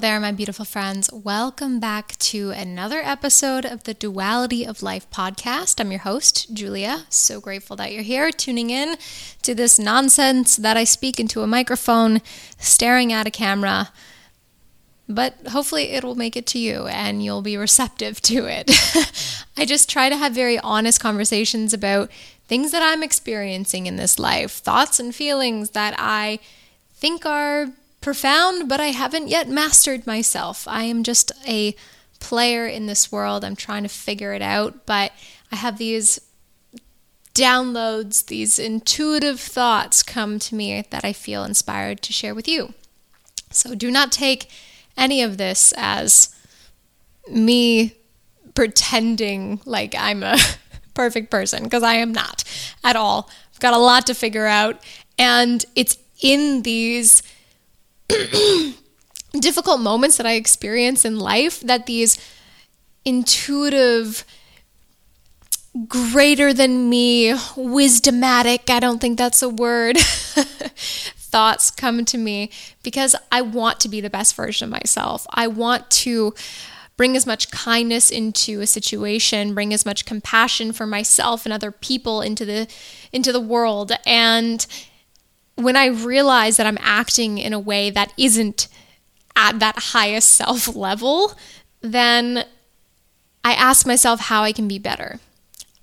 There, my beautiful friends. Welcome back to another episode of the Duality of Life podcast. I'm your host, Julia. So grateful that you're here tuning in to this nonsense that I speak into a microphone, staring at a camera. But hopefully, it will make it to you and you'll be receptive to it. I just try to have very honest conversations about things that I'm experiencing in this life, thoughts and feelings that I think are profound, but I haven't yet mastered myself. I am just a player in this world. I'm trying to figure it out, but I have these downloads, these intuitive thoughts come to me that I feel inspired to share with you. So do not take any of this as me pretending like I'm a perfect person because I am not at all. I've got a lot to figure out, and it's in these difficult moments that I experience in life that these intuitive, greater than me, wisdomatic, I don't think that's a word, thoughts come to me because I want to be the best version of myself. I want to bring as much kindness into a situation, bring as much compassion for myself and other people into the into the world and when I realize that I'm acting in a way that isn't at that highest self level, then I ask myself how I can be better.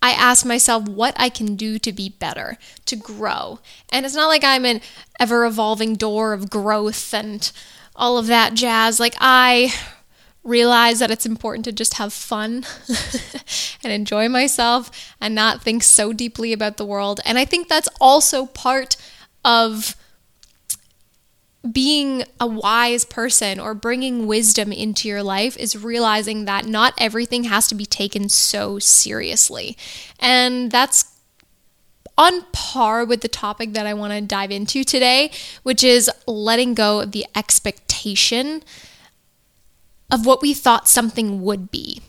I ask myself what I can do to be better, to grow. And it's not like I'm an ever evolving door of growth and all of that jazz. Like, I realize that it's important to just have fun and enjoy myself and not think so deeply about the world. And I think that's also part of being a wise person or bringing wisdom into your life is realizing that not everything has to be taken so seriously. And that's on par with the topic that I want to dive into today, which is letting go of the expectation of what we thought something would be.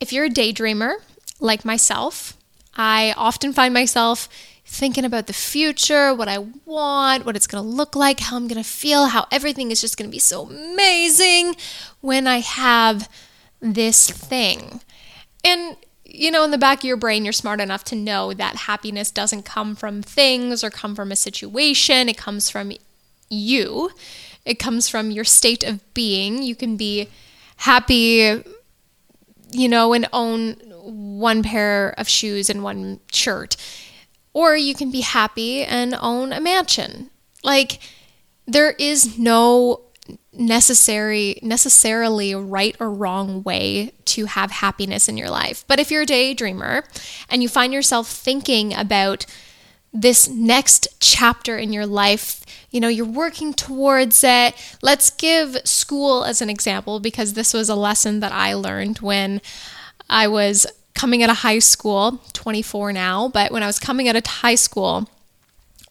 If you're a daydreamer like myself, I often find myself thinking about the future, what I want, what it's going to look like, how I'm going to feel, how everything is just going to be so amazing when I have this thing. And you know, in the back of your brain, you're smart enough to know that happiness doesn't come from things or come from a situation. It comes from you. It comes from your state of being. You can be happy, you know, and own one pair of shoes and one shirt or you can be happy and own a mansion. Like there is no necessary necessarily right or wrong way to have happiness in your life. But if you're a daydreamer and you find yourself thinking about this next chapter in your life, you know, you're working towards it. Let's give school as an example because this was a lesson that I learned when I was coming out of high school, 24 now, but when I was coming out of high school,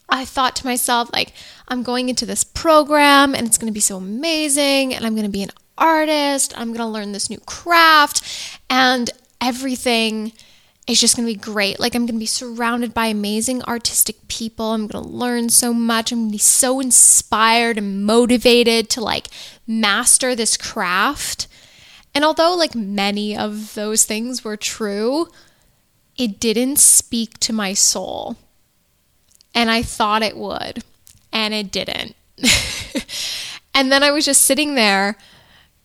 I thought to myself, like, I'm going into this program and it's going to be so amazing, and I'm going to be an artist, I'm going to learn this new craft, and everything is just going to be great. Like, I'm going to be surrounded by amazing artistic people. I'm going to learn so much. I'm going to be so inspired and motivated to like master this craft. And although, like, many of those things were true, it didn't speak to my soul. And I thought it would, and it didn't. and then I was just sitting there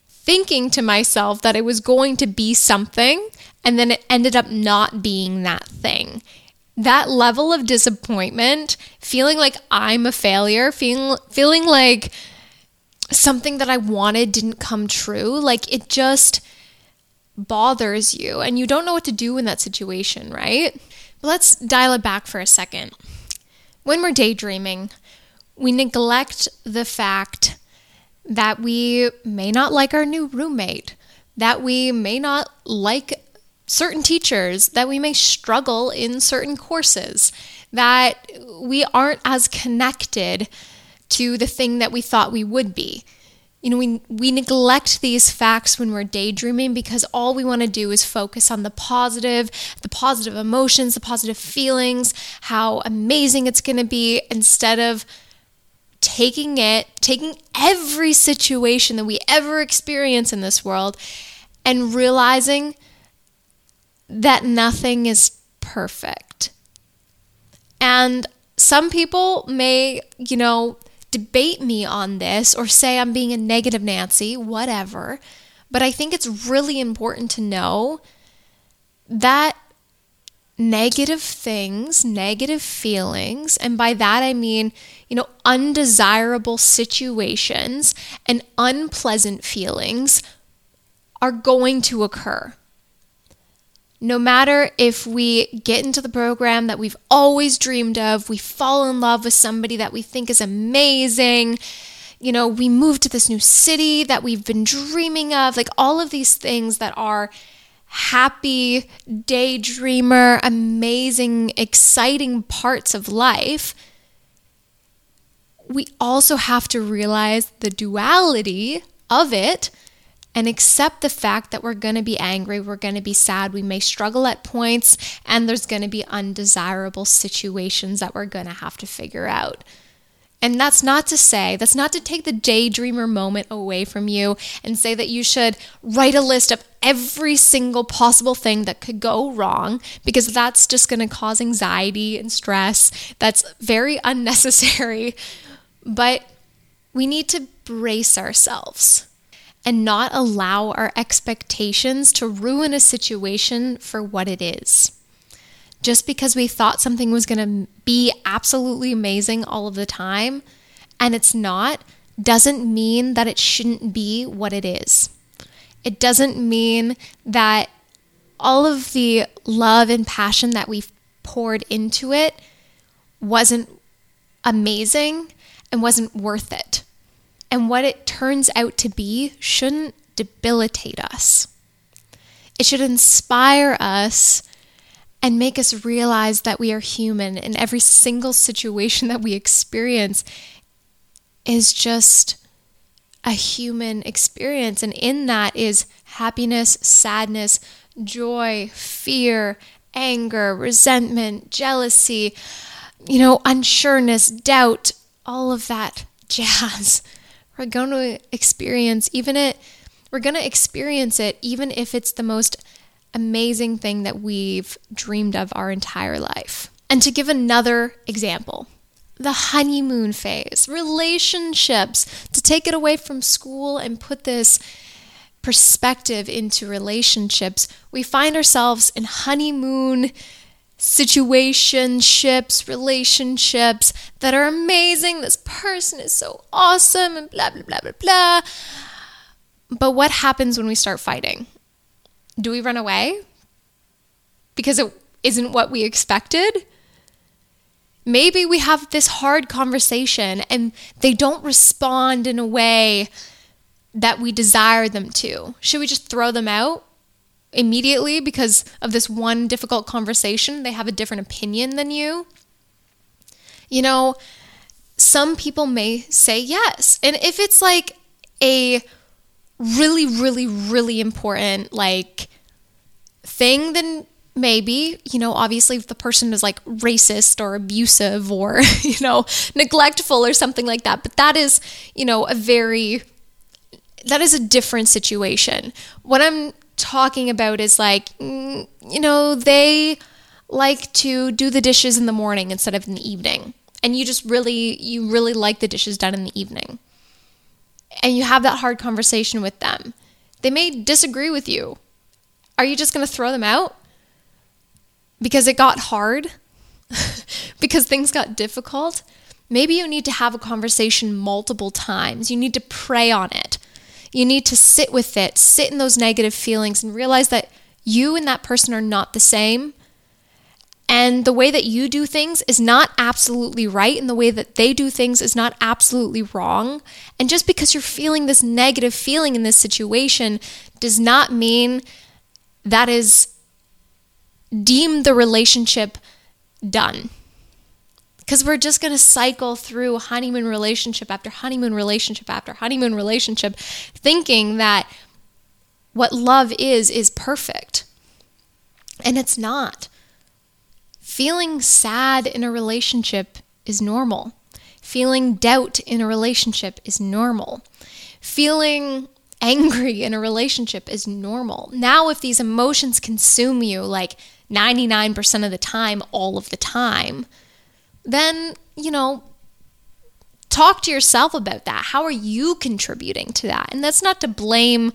thinking to myself that it was going to be something, and then it ended up not being that thing. That level of disappointment, feeling like I'm a failure, feeling feeling like something that I wanted didn't come true, like it just bothers you and you don't know what to do in that situation, right? But let's dial it back for a second. When we're daydreaming, we neglect the fact that we may not like our new roommate, that we may not like certain teachers, that we may struggle in certain courses, that we aren't as connected to the thing that we thought we would be. You know, we, we neglect these facts when we're daydreaming because all we want to do is focus on the positive, the positive emotions, the positive feelings, how amazing it's going to be, instead of taking it, taking every situation that we ever experience in this world, and realizing that nothing is perfect. And some people may, you know, debate me on this or say I'm being a negative Nancy, whatever. But I think it's really important to know that negative things, negative feelings, and by that I mean, you know, undesirable situations and unpleasant feelings are going to occur. No matter if we get into the program that we've always dreamed of, we fall in love with somebody that we think is amazing, you know, we move to this new city that we've been dreaming of, like all of these things that are happy, daydreamer, amazing, exciting parts of life, we also have to realize the duality of it and accept the fact that we're going to be angry, we're going to be sad, we may struggle at points, and there's going to be undesirable situations that we're going to have to figure out. And that's not to say, that's not to take the daydreamer moment away from you and say that you should write a list of every single possible thing that could go wrong, because that's just going to cause anxiety and stress. That's very unnecessary. But we need to brace ourselves and not allow our expectations to ruin a situation for what it is just because we thought something was going to be absolutely amazing all of the time and it's not, doesn't mean that it shouldn't be what it is. It doesn't mean that all of the love and passion that we've poured into it wasn't amazing and wasn't worth it. And what it turns out to be shouldn't debilitate us. It should inspire us and make us realize that we are human and every single situation that we experience is just a human experience. And in that is happiness, sadness, joy, fear, anger, resentment, jealousy, you know, unsureness, doubt, all of that jazz. We're going to experience even it we're going to experience it even if it's the most amazing thing that we've dreamed of our entire life. And to give another example, the honeymoon phase, relationships, to take it away from school and put this perspective into relationships, we find ourselves in honeymoon situationships, relationships that are amazing. This person is so awesome and blah, blah, blah, blah, blah. But what happens when we start fighting? do we run away because it isn't what we expected? Maybe we have this hard conversation and they don't respond in a way that we desire them to. Should we just throw them out immediately because of this one difficult conversation? They have a different opinion than you. You know, some people may say yes. And if it's like a really, really, really important, like, thing, then maybe, you know, obviously if the person is like racist or abusive or, you know, neglectful or something like that. But that is, you know, a very, that is a different situation. What I'm talking about is like, mm, you know, they like to do the dishes in the morning instead of in the evening. And you just really, you really like the dishes done in the evening. And you have that hard conversation with them. They may disagree with you are you just going to throw them out? Because it got hard? because things got difficult? Maybe you need to have a conversation multiple times. You need to pray on it. You need to sit with it, sit in those negative feelings, and realize that you and that person are not the same. And the way that you do things is not absolutely right, and the way that they do things is not absolutely wrong. And just because you're feeling this negative feeling in this situation does not mean that is deemed the relationship done. Because we're just going to cycle through honeymoon relationship after honeymoon relationship after honeymoon relationship, thinking that what love is, is perfect. And it's not. Feeling sad in a relationship is normal. Feeling doubt in a relationship is normal. Feeling angry in a relationship is normal. Now, if these emotions consume you like 99% of the time, all of the time, then, you know, talk to yourself about that. How are you contributing to that? And that's not to blame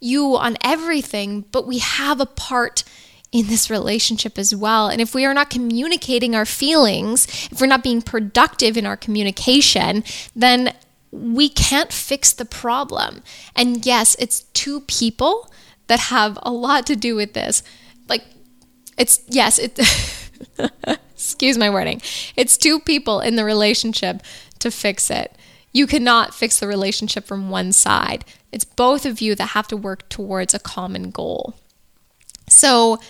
you on everything, but we have a part in this relationship as well. And if we are not communicating our feelings, if we're not being productive in our communication, then we can't fix the problem. And yes, it's two people that have a lot to do with this. Like, it's, yes, it, excuse my wording, it's two people in the relationship to fix it. You cannot fix the relationship from one side. It's both of you that have to work towards a common goal. So,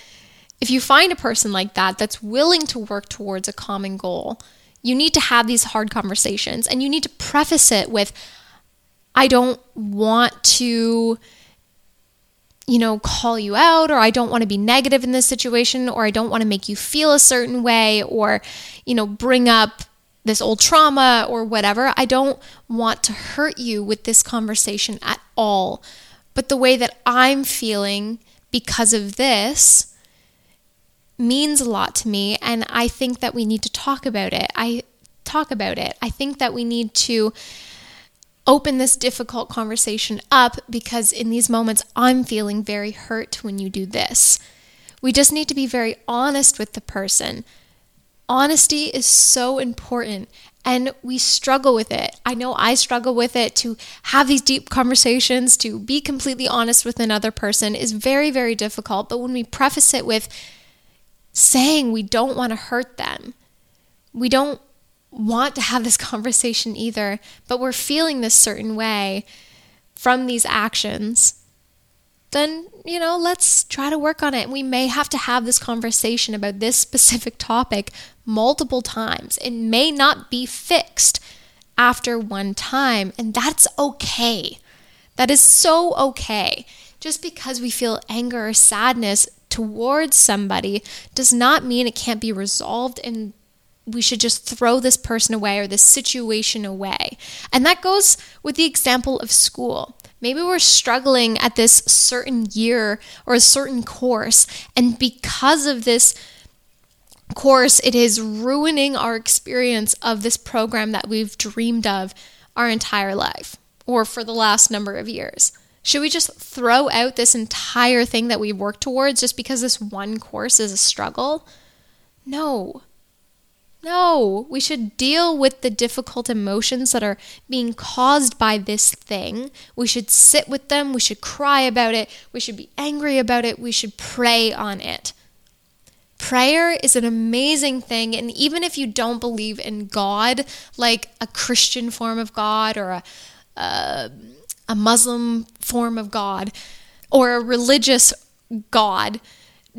if you find a person like that that's willing to work towards a common goal, you need to have these hard conversations and you need to preface it with I don't want to you know, call you out, or I don't want to be negative in this situation, or I don't want to make you feel a certain way, or, you know, bring up this old trauma or whatever. I don't want to hurt you with this conversation at all. But the way that I'm feeling because of this means a lot to me. And I think that we need to talk about it. I talk about it. I think that we need to open this difficult conversation up because in these moments, I'm feeling very hurt when you do this. We just need to be very honest with the person honesty is so important and we struggle with it. I know I struggle with it to have these deep conversations, to be completely honest with another person is very, very difficult. But when we preface it with saying we don't want to hurt them, we don't want to have this conversation either, but we're feeling this certain way from these actions then, you know, let's try to work on it. We may have to have this conversation about this specific topic multiple times. It may not be fixed after one time, and that's okay. That is so okay. Just because we feel anger or sadness towards somebody does not mean it can't be resolved and we should just throw this person away or this situation away. And that goes with the example of school. Maybe we're struggling at this certain year or a certain course, and because of this course, it is ruining our experience of this program that we've dreamed of our entire life or for the last number of years. Should we just throw out this entire thing that we've worked towards just because this one course is a struggle? No. No, we should deal with the difficult emotions that are being caused by this thing. We should sit with them. We should cry about it. We should be angry about it. We should pray on it. Prayer is an amazing thing. And even if you don't believe in God, like a Christian form of God or a, a, a Muslim form of God or a religious God,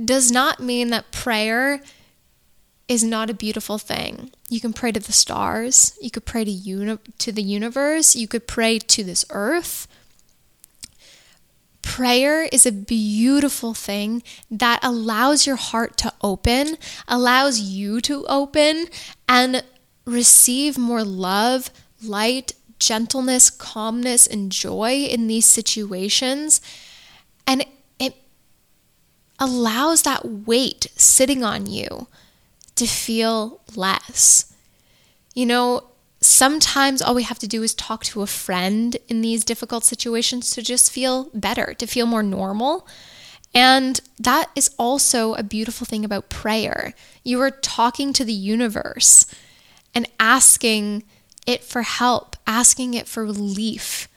does not mean that prayer is not a beautiful thing. You can pray to the stars, you could pray to uni- to the universe, you could pray to this earth. Prayer is a beautiful thing that allows your heart to open, allows you to open and receive more love, light, gentleness, calmness, and joy in these situations. And it allows that weight sitting on you to feel less. You know, sometimes all we have to do is talk to a friend in these difficult situations to just feel better, to feel more normal. And that is also a beautiful thing about prayer. You are talking to the universe and asking it for help, asking it for relief.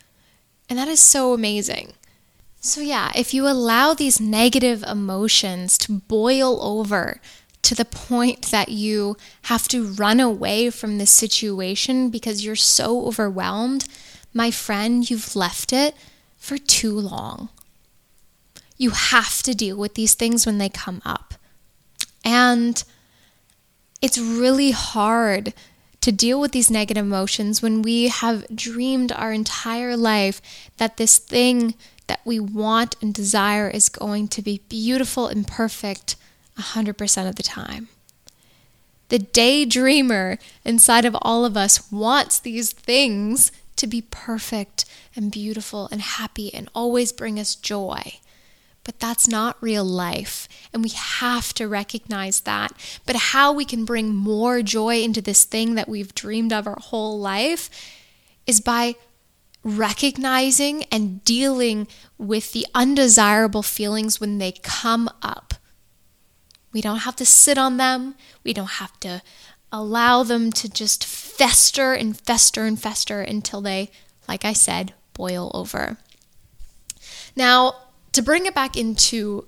And that is so amazing. So, yeah, if you allow these negative emotions to boil over, to the point that you have to run away from this situation because you're so overwhelmed, my friend, you've left it for too long. You have to deal with these things when they come up. And it's really hard to deal with these negative emotions when we have dreamed our entire life that this thing that we want and desire is going to be beautiful and perfect 100% of the time. The daydreamer inside of all of us wants these things to be perfect and beautiful and happy and always bring us joy. But that's not real life. And we have to recognize that. But how we can bring more joy into this thing that we've dreamed of our whole life is by recognizing and dealing with the undesirable feelings when they come up. We don't have to sit on them. We don't have to allow them to just fester and fester and fester until they, like I said, boil over. Now, to bring it back into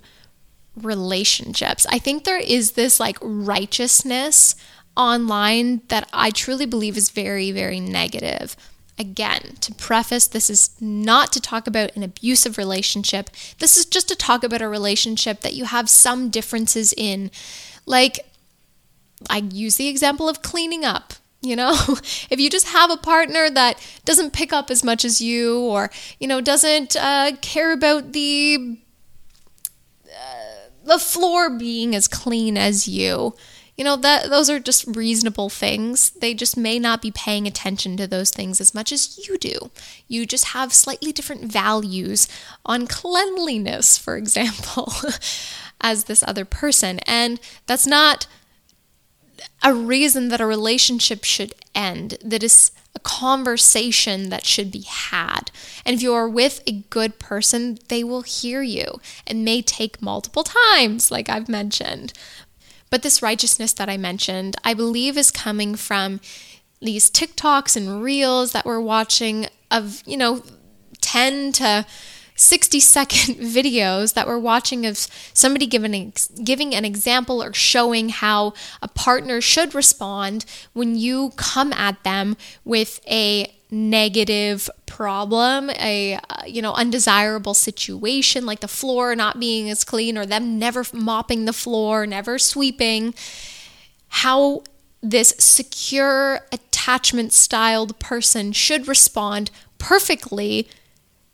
relationships, I think there is this like righteousness online that I truly believe is very, very negative. Again, to preface, this is not to talk about an abusive relationship. This is just to talk about a relationship that you have some differences in. Like, I use the example of cleaning up. You know, if you just have a partner that doesn't pick up as much as you, or, you know, doesn't uh, care about the uh, the floor being as clean as you, you know that those are just reasonable things. They just may not be paying attention to those things as much as you do. You just have slightly different values on cleanliness for example as this other person. And that's not a reason that a relationship should end. That is a conversation that should be had. And if you are with a good person, they will hear you. And may take multiple times, like I've mentioned. But this righteousness that I mentioned, I believe is coming from these TikToks and reels that we're watching of, you know, 10 to 60 second videos that we're watching of somebody giving, giving an example or showing how a partner should respond when you come at them with a negative problem, a you know undesirable situation like the floor not being as clean or them never mopping the floor, never sweeping, how this secure attachment styled person should respond perfectly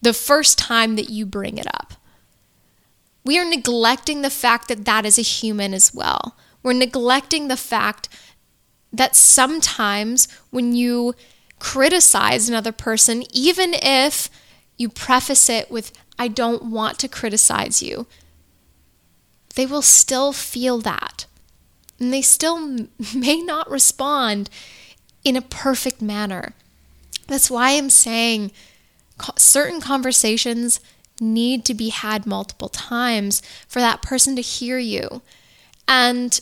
the first time that you bring it up. We are neglecting the fact that that is a human as well. We're neglecting the fact that sometimes when you criticize another person, even if you preface it with, I don't want to criticize you, they will still feel that. And they still may not respond in a perfect manner. That's why I'm saying certain conversations need to be had multiple times for that person to hear you and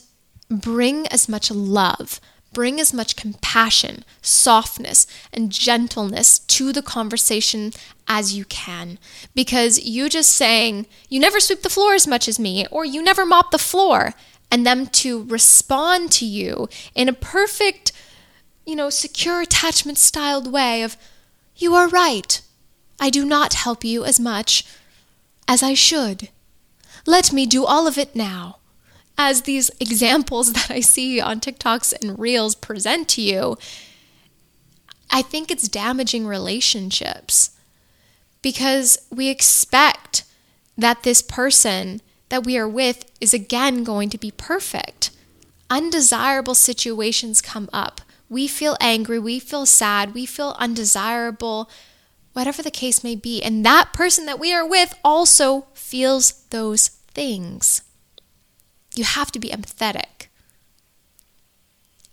bring as much love Bring as much compassion, softness, and gentleness to the conversation as you can. Because you just saying, you never sweep the floor as much as me, or you never mop the floor, and them to respond to you in a perfect, you know, secure attachment styled way of, you are right. I do not help you as much as I should. Let me do all of it now as these examples that I see on TikToks and Reels present to you, I think it's damaging relationships because we expect that this person that we are with is again going to be perfect. Undesirable situations come up. We feel angry, we feel sad, we feel undesirable, whatever the case may be. And that person that we are with also feels those things. You have to be empathetic.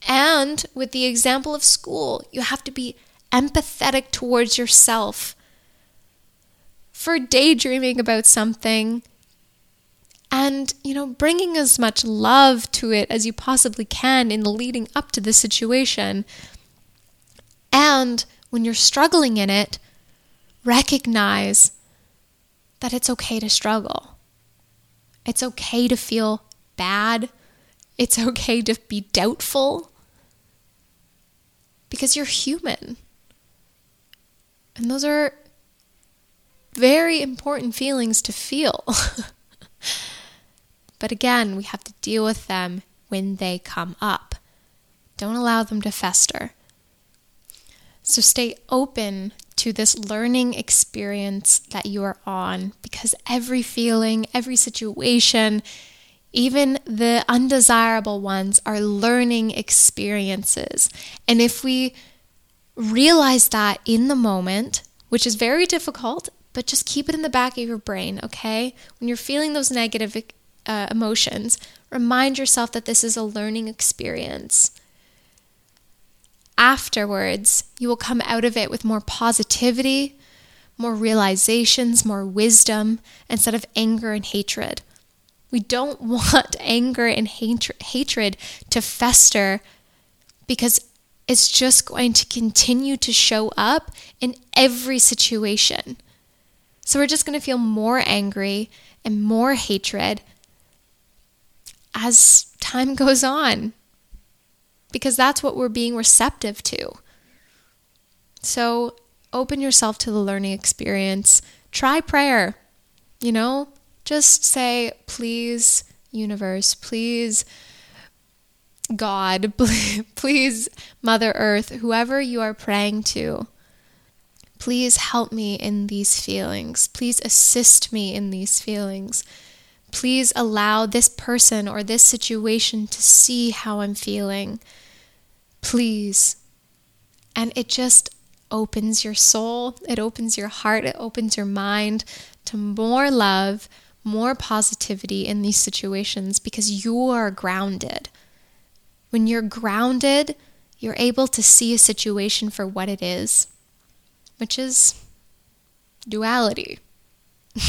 And with the example of school, you have to be empathetic towards yourself for daydreaming about something and, you know, bringing as much love to it as you possibly can in the leading up to the situation. And when you're struggling in it, recognize that it's okay to struggle. It's okay to feel bad. It's okay to be doubtful because you're human. And those are very important feelings to feel. but again, we have to deal with them when they come up. Don't allow them to fester. So stay open to this learning experience that you are on because every feeling, every situation Even the undesirable ones are learning experiences. And if we realize that in the moment, which is very difficult, but just keep it in the back of your brain, okay? When you're feeling those negative uh, emotions, remind yourself that this is a learning experience. Afterwards, you will come out of it with more positivity, more realizations, more wisdom, instead of anger and hatred. We don't want anger and hatred to fester because it's just going to continue to show up in every situation. So we're just going to feel more angry and more hatred as time goes on because that's what we're being receptive to. So open yourself to the learning experience. Try prayer. You know, just say, please, universe, please, God, please, Mother Earth, whoever you are praying to, please help me in these feelings. Please assist me in these feelings. Please allow this person or this situation to see how I'm feeling. Please. And it just opens your soul, it opens your heart, it opens your mind to more love, more positivity in these situations because you're grounded. When you're grounded, you're able to see a situation for what it is, which is duality.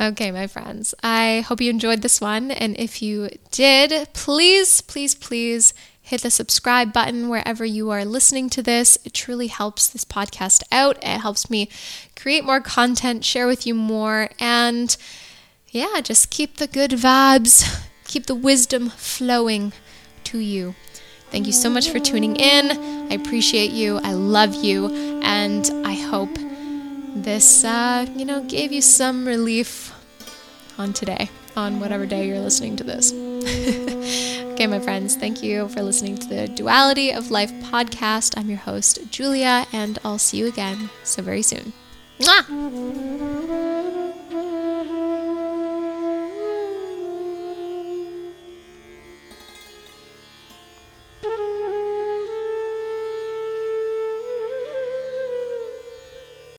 Okay, my friends, I hope you enjoyed this one. And if you did, please, please, please hit the subscribe button wherever you are listening to this. It truly helps this podcast out. It helps me create more content, share with you more, and yeah, just keep the good vibes, keep the wisdom flowing to you. Thank you so much for tuning in. I appreciate you. I love you. And I hope this, uh, you know, gave you some relief on today, on whatever day you're listening to this. okay, my friends, thank you for listening to the Duality of Life podcast. I'm your host, Julia, and I'll see you again so very soon. Mwah!